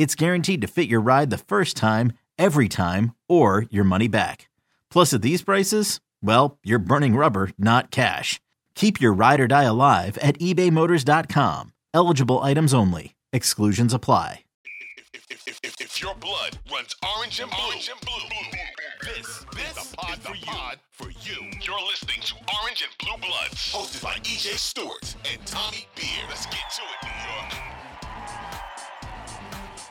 it's guaranteed to fit your ride the first time, every time, or your money back. Plus, at these prices, well, you're burning rubber, not cash. Keep your ride or die alive at ebaymotors.com. Eligible items only. Exclusions apply. If, if, if, if, if your blood runs orange and blue, orange and blue, this, this is the pod, for, you. pod for you. You're listening to Orange and Blue Bloods, hosted by EJ Stewart and Tommy Beer. Let's get to it, New York.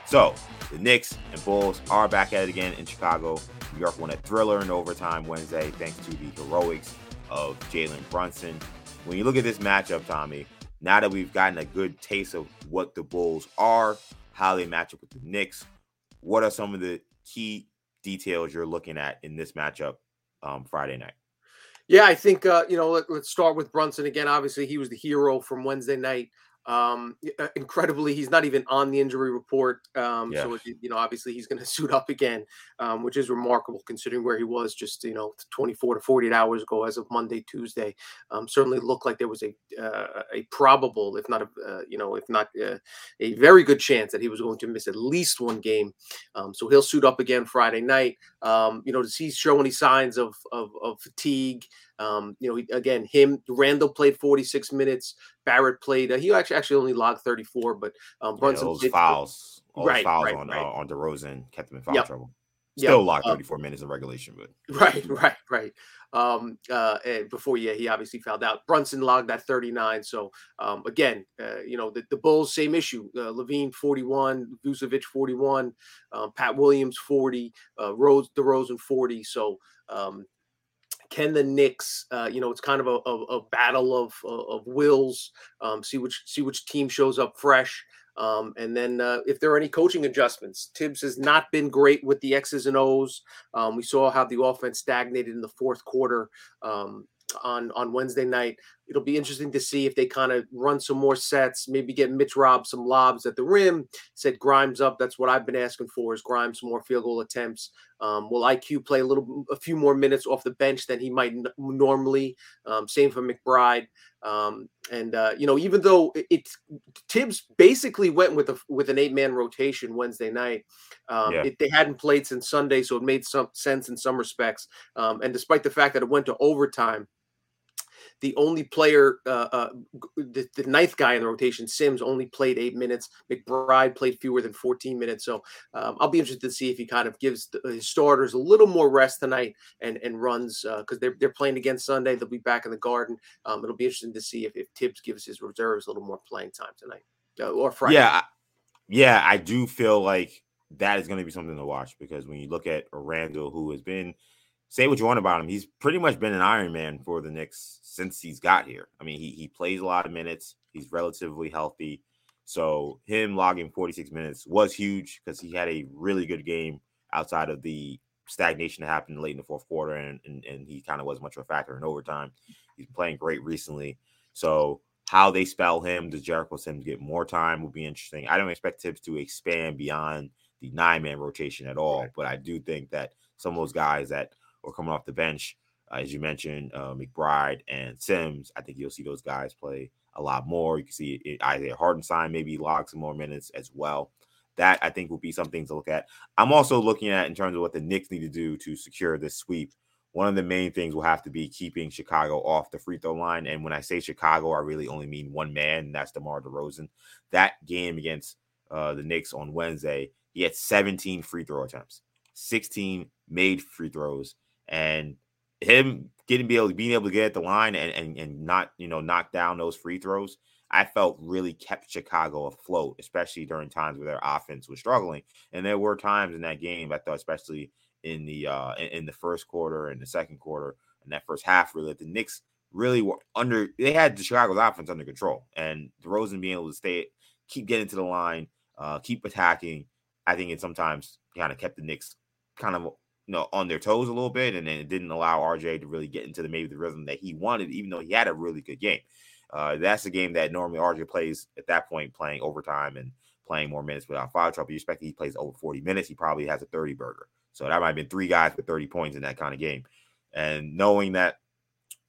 So the Knicks and Bulls are back at it again in Chicago. New York won a thriller in overtime Wednesday thanks to the heroics of Jalen Brunson. When you look at this matchup, Tommy, now that we've gotten a good taste of what the Bulls are, how they match up with the Knicks, what are some of the key details you're looking at in this matchup um, Friday night? Yeah, I think uh, you know. Let, us start with Brunson again. Obviously, he was the hero from Wednesday night. Um, uh, incredibly, he's not even on the injury report. Um, yeah. so you know, obviously, he's going to suit up again, um, which is remarkable considering where he was just you know 24 to 48 hours ago, as of Monday, Tuesday. Um, certainly looked like there was a uh, a probable, if not a uh, you know, if not uh, a very good chance that he was going to miss at least one game. Um, so he'll suit up again Friday night. Um, you know, does he show any signs of of, of fatigue? Um, you know, again, him Randle played 46 minutes. Barrett played. Uh, he actually actually only logged 34, but um, Brunson yeah, those fouls, all right, fouls right, on right. Uh, on DeRozan kept him in foul yep. trouble. Still yep. logged uh 34 minutes in regulation, but right, right, right. Um, uh, and before, yeah, he obviously fouled out. Brunson logged that 39. So um, again, uh, you know, the, the Bulls, same issue. Uh, LaVine 41, Vucevic 41, um, Pat Williams 40, uh, Rose DeRozan 40. So um, can the Knicks, uh, you know, it's kind of a, a, a battle of of wills. Um, see which see which team shows up fresh. Um, and then uh, if there are any coaching adjustments, Thibs has not been great with the X's and O's. Um, we saw how the offense stagnated in the fourth quarter. Um, on on Wednesday night. It'll be interesting to see if they kind of run some more sets, maybe get Mitch Rob some lobs at the rim. Set Grimes up. That's what I've been asking for is Grimes more field goal attempts. Um, will IQ play a little, a few more minutes off the bench than he might n- normally? Um, same for McBride. Um, and uh, you know, even though it, it, Thibs basically went with a with an eight man rotation Wednesday night, um, yeah. it, they hadn't played since Sunday, so it made some sense in some respects. Um, and despite the fact that it went to overtime, the only player, uh, uh, the, the ninth guy in the rotation, Sims, only played eight minutes. McBride played fewer than 14 minutes. So um, I'll be interested to see if he kind of gives the, his starters a little more rest tonight and and runs because uh, they're they're playing again Sunday. They'll be back in the Garden. Um, it'll be interesting to see if, if Thibs gives his reserves a little more playing time tonight uh, or Friday. Yeah, yeah, I do feel like that is going to be something to watch because when you look at Randle, who has been – say what you want about him. He's pretty much been an Iron Man for the Knicks since he's got here. I mean, he, he plays a lot of minutes. He's relatively healthy. So him logging 46 minutes was huge because he had a really good game outside of the stagnation that happened late in the fourth quarter, and, and, and he kind of was much of a factor in overtime. He's playing great recently. So how they spell him, does Jericho Sims get more time will be interesting. I don't expect Thibs to expand beyond the nine man rotation at all, right. but I do think that some of those guys that or coming off the bench. Uh, as you mentioned, uh, McBride and Sims. I think you'll see those guys play a lot more. You can see it, Isaiah Hartenstein maybe log some more minutes as well. That I think will be something to look at. I'm also looking at in terms of what the Knicks need to do to secure this sweep. One of the main things will have to be keeping Chicago off the free throw line. And when I say Chicago, I really only mean one man, and that's DeMar DeRozan. That game against uh, the Knicks on Wednesday, he had 17 free throw attempts. 16 made free throws, and him getting be able being able to get at the line and, and and not you know knock down those free throws. I felt really kept Chicago afloat, especially during times where their offense was struggling. And there were times in that game I thought, especially in the uh in, the first quarter and the second quarter and that first half, really, the Knicks really were under. They had the Chicago's offense under control, and the DeRozan being able to stay, keep getting to the line, uh, keep attacking. I think it sometimes kind of kept the Knicks kind of you know on their toes a little bit, and then it didn't allow RJ to really get into the maybe the rhythm that he wanted, even though he had a really good game. Uh, that's a game that normally RJ plays at that point, playing overtime and playing more minutes without foul trouble. You expect he plays over 40 minutes, he probably has a 30 burger. So that might have been three guys with 30 points in that kind of game. And knowing that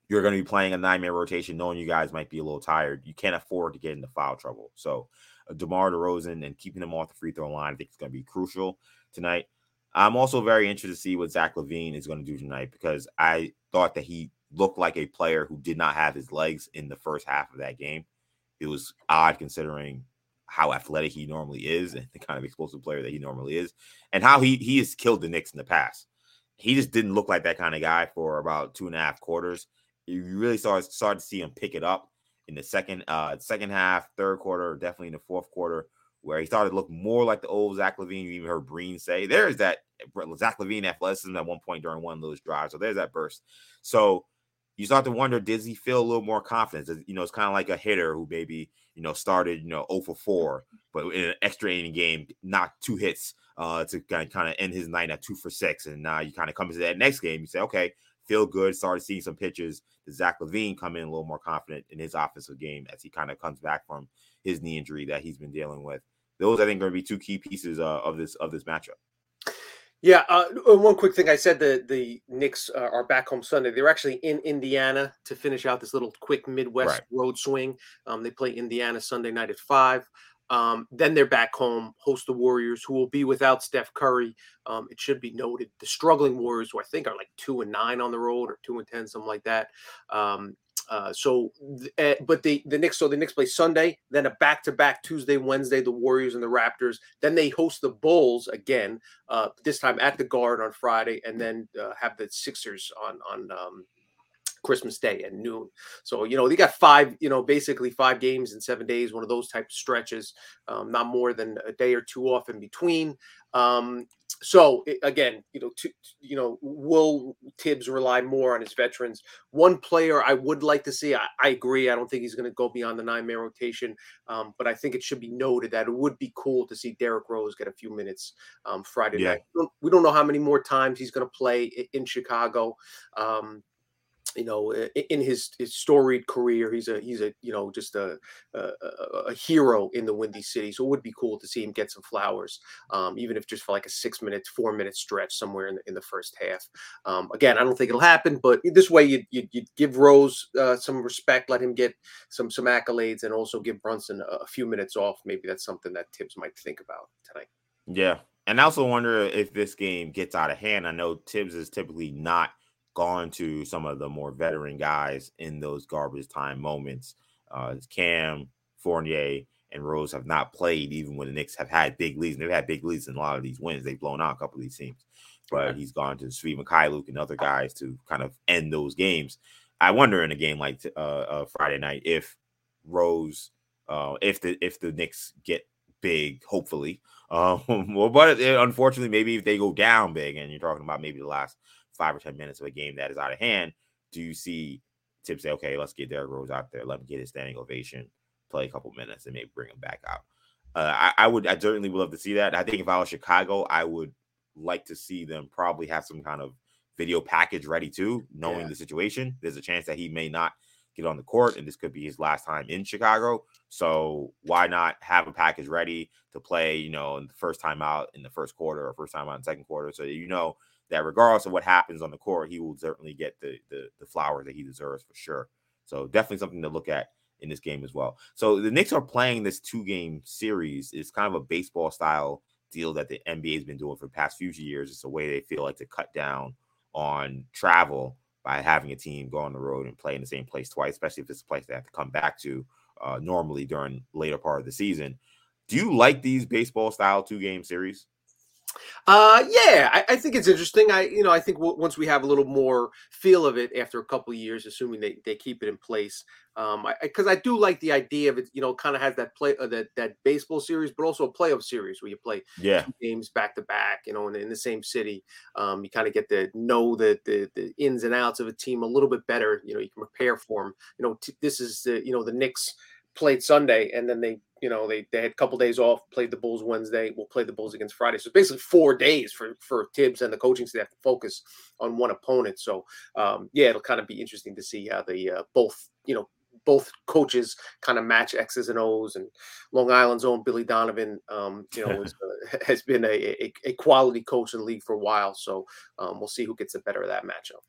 you're going to be playing a nine man rotation, knowing you guys might be a little tired, you can't afford to get into foul trouble. So, uh, DeMar DeRozan and keeping them off the free throw line, I think it's going to be crucial tonight. I'm also very interested to see what Zach LaVine is going to do tonight because I thought that he looked like a player who did not have his legs in the first half of that game. It was odd considering how athletic he normally is and the kind of explosive player that he normally is, and how he he has killed the Knicks in the past he just didn't look like that kind of guy for about two and a half quarters. You really started started to see him pick it up in the second uh second half, third quarter, definitely in the fourth quarter, where he started to look more like the old Zach LaVine. You even heard Breen say there's that Zach LaVine athleticism at one point during one of those drives. So there's that burst. So you start to wonder, does he feel a little more confidence? You know, it's kind of like a hitter who maybe, you know, started, you know, 0 for 4, but in an extra inning game, knocked two hits uh, to kind of, kind of end his night at two for six. And now you kind of come into that next game, you say, okay, feel good, started seeing some pitches. Zach LaVine come in a little more confident in his offensive game as he kind of comes back from his knee injury that he's been dealing with? Those, I think, are going to be two key pieces uh, of this of this matchup. Yeah, uh, uh, one quick thing. I said the the Knicks uh, are back home Sunday. They're actually in Indiana to finish out this little quick Midwest right. road swing. Um, they play Indiana Sunday night at five. Um, then they're back home, host the Warriors, who will be without Steph Curry. Um, it should be noted the struggling Warriors, who I think are like two and nine on the road or two and ten, something like that. Um, uh, so, uh, but the the Knicks, so the Knicks play Sunday, then a back to back Tuesday, Wednesday, the Warriors and the Raptors. Then they host the Bulls again, uh, this time at the Guard on Friday, and then uh, have the Sixers on on um, Christmas Day at noon. So, you know, they got five, you know, basically five games in seven days, one of those type of stretches, um, not more than a day or two off in between. Um, so again, you know, to, you know, will Thibs rely more on his veterans? One player I would like to see. I, I agree. I don't think he's going to go beyond the nine man rotation, um, but I think it should be noted that it would be cool to see Derrick Rose get a few minutes um, Friday yeah. night. We don't, we don't, know how many more times he's going to play in Chicago. Um, you know, in his, his storied career, he's a he's a you know just a, a, a hero in the Windy City. So it would be cool to see him get some flowers, um, even if just for like a six minute, four minute stretch somewhere in the, in the first half. Um, again, I don't think it'll happen, but this way you'd, you'd, you'd give Rose uh, some respect, let him get some some accolades, and also give Brunson a, a few minutes off. Maybe that's something that Thibs might think about tonight. Yeah, and I also wonder if this game gets out of hand. I know Thibs is typically not gone to some of the more veteran guys in those garbage time moments. Uh, Cam, Fournier, and Rose have not played even when the Knicks have had big leads. And they've had big leads in a lot of these wins. They've blown out a couple of these teams. But he's gone to Svi Mykhailiuk and other guys to kind of end those games. I wonder in a game like uh, uh, Friday night if Rose, uh, if the if the Knicks get big, hopefully. Um, well, but unfortunately, maybe if they go down big, and you're talking about maybe the last five or 10 minutes of a game that is out of hand, do you see Thibs say, okay, let's get Derrick Rose out there, let him get his standing ovation, play a couple minutes, and maybe bring him back out? Uh, I, I, would, I certainly would love to see that. I think if I was Chicago, I would like to see them probably have some kind of video package ready too, knowing yeah. the situation. There's a chance that he may not get on the court, and this could be his last time in Chicago. So why not have a package ready to play, you know, in the first time out in the first quarter or first time out in second quarter, so you know that regardless of what happens on the court, he will certainly get the the, the flowers that he deserves for sure. So definitely something to look at in this game as well. So the Knicks are playing this two game series. It's kind of a baseball style deal that the NBA has been doing for the past few years. It's a way they feel like to cut down on travel by having a team go on the road and play in the same place twice, especially if it's a place they have to come back to uh, normally during later part of the season. Do you like these baseball style two game series? Uh, yeah, I, I, think it's interesting. I, you know, I think w- once we have a little more feel of it after a couple of years, assuming they, they keep it in place, um, because I, I, I, do like the idea of it. You know, kind of has that play uh, that that baseball series, but also a playoff series where you play yeah games back to back. You know, in, in the same city, um, you kind of get to know the, the the ins and outs of a team a little bit better. You know, you can prepare for them. You know, t- this is the you know the Knicks played Sunday, and then they, you know, they, they had a couple days off, played the Bulls Wednesday, we'll play the Bulls against Friday. So basically four days for for Thibs and the coaching staff to focus on one opponent. So um, yeah, it'll kind of be interesting to see how the uh, both, you know, both coaches kind of match X's and O's. And Long Island's own Billy Donovan, um, you know, is, uh, has been a, a, a, quality coach in the league for a while. So um, we'll see who gets the better of that matchup.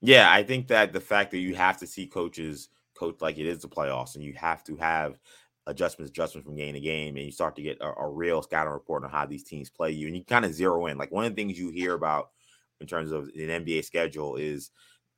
Yeah, I think that the fact that you have to see coaches coach like it is the playoffs, and you have to have adjustments, adjustments from game to game, and you start to get a, a real scouting report on how these teams play you, and you kind of zero in. Like one of the things you hear about in terms of an NBA schedule is,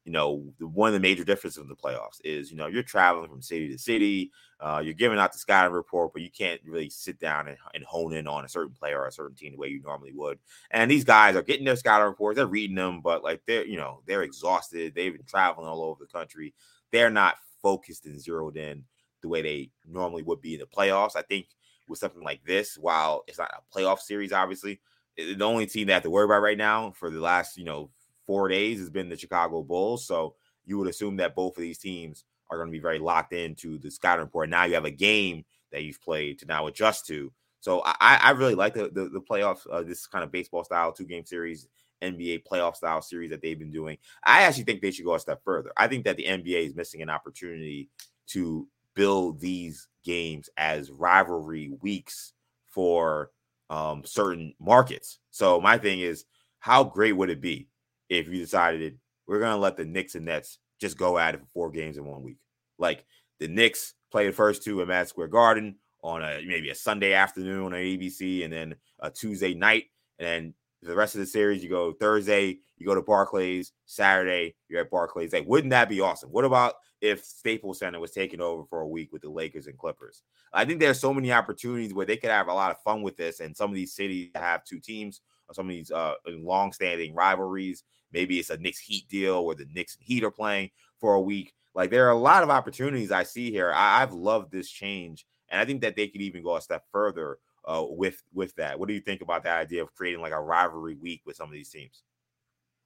you know, one of the major differences of the playoffs is, you know, you're traveling from city to city, uh, you're giving out the scouting report, but you can't really sit down and, and hone in on a certain player or a certain team the way you normally would. And these guys are getting their scouting reports, they're reading them, but like they're, you know, they're exhausted. They've been traveling all over the country. They're not focused and zeroed in the way they normally would be in the playoffs. I think with something like this, while it's not a playoff series, obviously, the only team they have to worry about right now for the last, you know, four days has been the Chicago Bulls. So you would assume that both of these teams are going to be very locked into the scouting report. Now you have a game that you've played to now adjust to. So I, I really like the the, the playoffs, uh, this kind of baseball style two game series NBA playoff style series that they've been doing. I actually think they should go a step further. I think that the NBA is missing an opportunity to build these games as rivalry weeks for um, certain markets. So my thing is, how great would it be if you decided we're going to let the Knicks and Nets just go at it for four games in one week? Like the Knicks play the first two at Madison Square Garden on a maybe a Sunday afternoon on ABC, and then a Tuesday night, and then the rest of the series, you go Thursday, you go to Barclays, Saturday, you're at Barclays. Like, wouldn't that be awesome? What about if Staples Center was taken over for a week with the Lakers and Clippers? I think there's so many opportunities where they could have a lot of fun with this, and some of these cities have two teams, or some of these uh long-standing rivalries. Maybe it's a Knicks Heat deal where the Knicks and Heat are playing for a week. Like, there are a lot of opportunities I see here. I, I've loved this change, and I think that they could even go a step further uh, with with that. What do you think about the idea of creating like a rivalry week with some of these teams?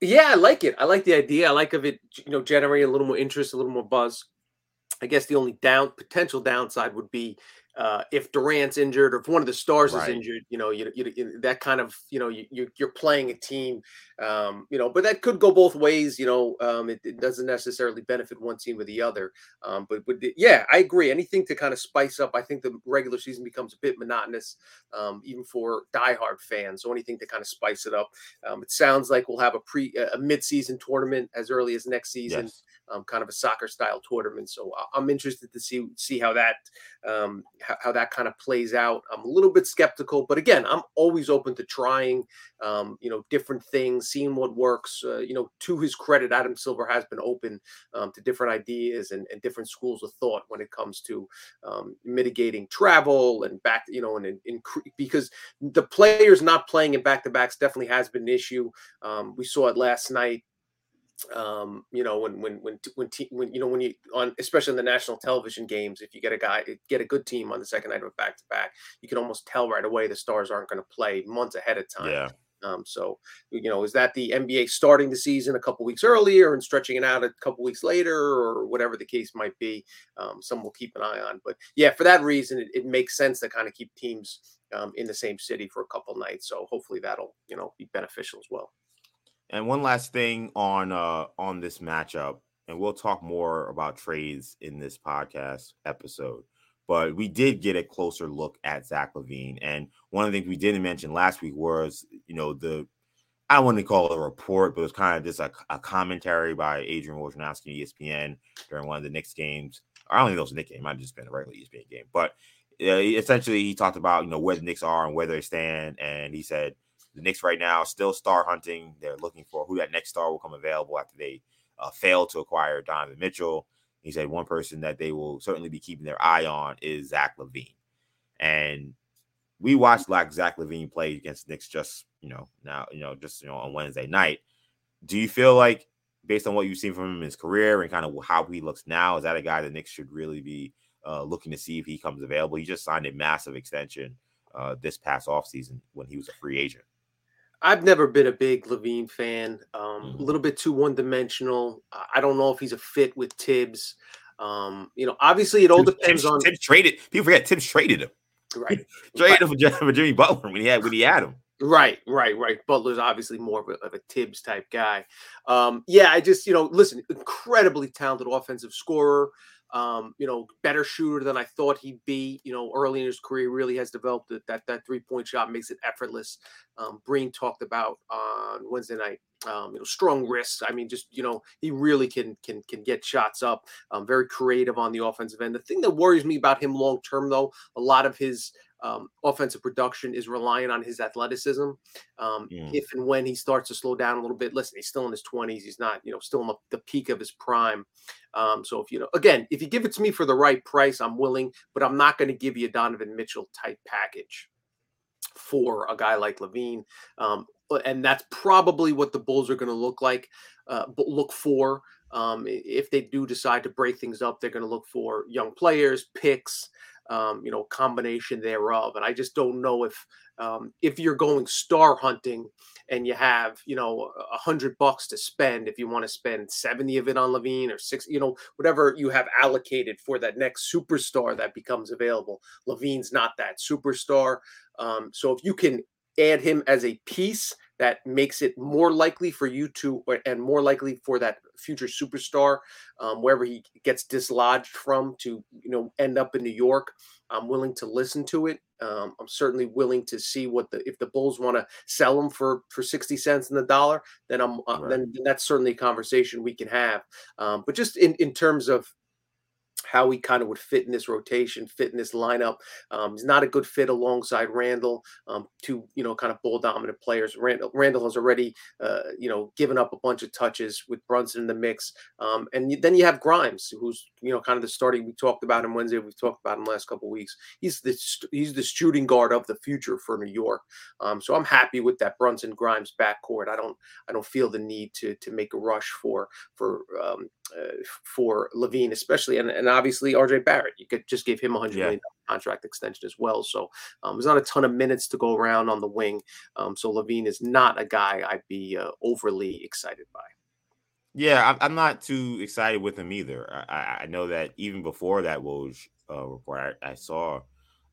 Yeah, I like it. I like the idea. I like of it, you know, generating a little more interest, a little more buzz. I guess the only down potential downside would be uh, if Durant's injured or if one of the stars right. is injured, you know, you, you, you, that kind of, you know, you, you're playing a team, um, you know, but that could go both ways. You know, um, it, it, doesn't necessarily benefit one team or the other. Um, but, but yeah, I agree. Anything to kind of spice up, I think the regular season becomes a bit monotonous, um, even for diehard fans. So anything to kind of spice it up. Um, it sounds like we'll have a pre a mid-season tournament as early as next season. Yes um, kind of a soccer style tournament. So I'm interested to see see how that um, how, how, that kind of plays out. I'm a little bit skeptical, but again, I'm always open to trying um, you know different things, seeing what works. Uh, you know, to his credit, Adam Silver has been open um, to different ideas and, and, different schools of thought when it comes to um, mitigating travel and back you know and, and, because the players not playing in back to backs definitely has been an issue. Um, we saw it last night um, you know, when when when when when you know when you on especially in the national television games, if you get a guy get a good team on the second night of a back to back, you can almost tell right away the stars aren't going to play months ahead of time. Yeah. Um, so you know, is that the NBA starting the season a couple weeks earlier and stretching it out a couple weeks later, or whatever the case might be? Um, some will keep an eye on. But yeah, for that reason, it, it makes sense to kind of keep teams um, in the same city for a couple nights. So hopefully that'll you know be beneficial as well. And one last thing on uh on this matchup, and we'll talk more about trades in this podcast episode. But we did get a closer look at Zach LaVine, and one of the things we didn't mention last week was, you know, the I wouldn't call it a report, but it was kind of just a, a commentary by Adrian Wojnarowski, ESPN, during one of the Knicks games. I don't think it was a Knicks game; it might have just been a regular ESPN game. But uh, essentially, he talked about you know where the Knicks are and where they stand, and he said the Knicks right now still star hunting. They're looking for who that next star will come available after they uh, fail to acquire Donovan Mitchell. He said one person that they will certainly be keeping their eye on is Zach LaVine. And we watched like Zach LaVine play against Knicks just you know now you know just you know on Wednesday night. Do you feel like based on what you've seen from him in his career and kind of how he looks now, is that a guy the Knicks should really be uh, looking to see if he comes available? He just signed a massive extension uh, this past offseason when he was a free agent. I've never been a big LaVine fan. Um. A little bit too one dimensional. I don't know if he's a fit with Thibs. Um, you know, obviously it all Thibs- depends Thibs, on Thibs traded. People forget Thibs traded him. right, Traded him for, Jim- for Jimmy Butler when he had when he had him. right, right, right. Butler's obviously more of a, of a Thibs type guy. Um, yeah, I just you know, listen, incredibly talented offensive scorer. Um, you know, better shooter than I thought he'd be. You know, early in his career, really has developed it. That that three point shot makes it effortless. Um, Breen talked about on Wednesday night. Um, you know, strong wrists. I mean, just you know, he really can can can get shots up. Um, very creative on the offensive end. The thing that worries me about him long term, though, a lot of his um, offensive production is reliant on his athleticism. Um, Mm. If and when he starts to slow down a little bit, listen, he's still in his twenties. He's not, you know, still in the, the peak of his prime. Um, so if you know, again, if you give it to me for the right price, I'm willing, but I'm not going to give you a Donovan Mitchell type package for a guy like LaVine. Um, and that's probably what the Bulls are going to look like, uh, look for. Um, if they do decide to break things up, they're going to look for young players, picks, um, you know, combination thereof. And I just don't know if um, if you're going star hunting and you have you know a hundred bucks to spend, if you want to spend seventy of it on LaVine or six, you know, whatever you have allocated for that next superstar that becomes available. LaVine's not that superstar. Um, so if you can add him as a piece that makes it more likely for you to and more likely for that future superstar um, wherever he gets dislodged from to you know end up in new york i'm willing to listen to it um, i'm certainly willing to see what the if the bulls want to sell him for for 60 cents in the dollar then i'm uh, Right. then, then that's certainly a conversation we can have um, but just in in terms of how he kind of would fit in this rotation, fit in this lineup. Um, he's not a good fit alongside Randle, um, two you know kind of ball dominant players. Randle, Randle has already uh, you know given up a bunch of touches with Brunson in the mix, um, and then you have Grimes, who's you know kind of the starting. We talked about him Wednesday. We've talked about him last couple weeks. He's the he's the shooting guard of the future for New York. Um, so I'm happy with that Brunson Grimes backcourt. I don't I don't feel the need to to make a rush for for um, uh, for LaVine, especially, and, and obviously RJ Barrett. You could just give him a hundred Yeah. million dollar contract extension as well. So um, there's not a ton of minutes to go around on the wing. Um, so LaVine is not a guy I'd be uh, overly excited by. Yeah, I'm, not too excited with him either. I, I- I know that even before that Woj uh, report, I, I saw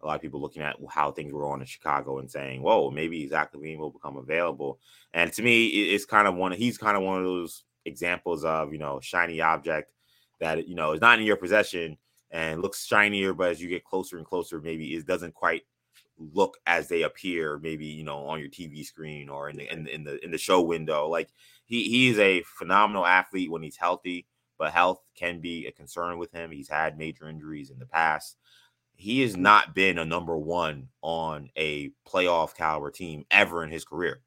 a lot of people looking at how things were going in Chicago and saying, "Whoa, maybe Zach LaVine will become available." And to me, it's kind of one. He's kind of one of those examples of you know shiny object that you know is not in your possession and looks shinier, but as you get closer and closer, maybe it doesn't quite look as they appear. Maybe you know on your TV screen or in the in the in the, in the show window, like he he is a phenomenal athlete when he's healthy, but health can be a concern with him. He's had major injuries in the past. He has not been a number one on a playoff caliber team ever in his career.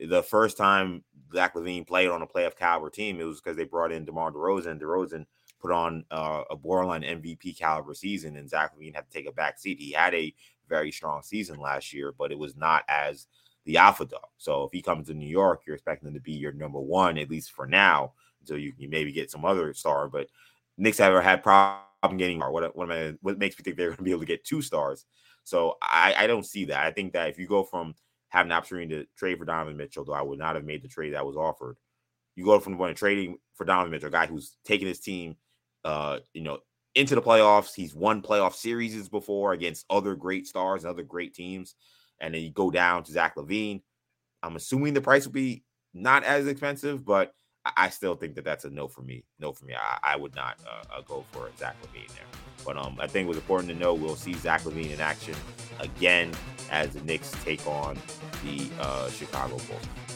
The first time Zach LaVine played on a playoff caliber team, it was because they brought in DeMar DeRozan. DeRozan put on uh, a borderline MVP caliber season, and Zach LaVine had to take a back seat. He had a very strong season last year, but it was not as the alpha dog. So if he comes to New York, you're expecting him to be your number one, at least for now, until you can maybe get some other star. But Knicks ever had problem getting what what, I, what makes me think they're going to be able to get two stars. So I, I don't see that. I think that if you go from having the opportunity to trade for Donovan Mitchell, though I would not have made the trade that was offered. You go from the of trading for Donovan Mitchell, a guy who's taking his team, uh, you know, into the playoffs. He's won playoff series before against other great stars and other great teams. And then you go down to Zach LaVine. I'm assuming the price will be not as expensive, but I, still think that that's a no for me. No for me. I, I would not uh, uh, go for Zach LaVine there. But um, I think it was important to know we'll see Zach LaVine in action again as the Knicks take on the uh, Chicago Bulls.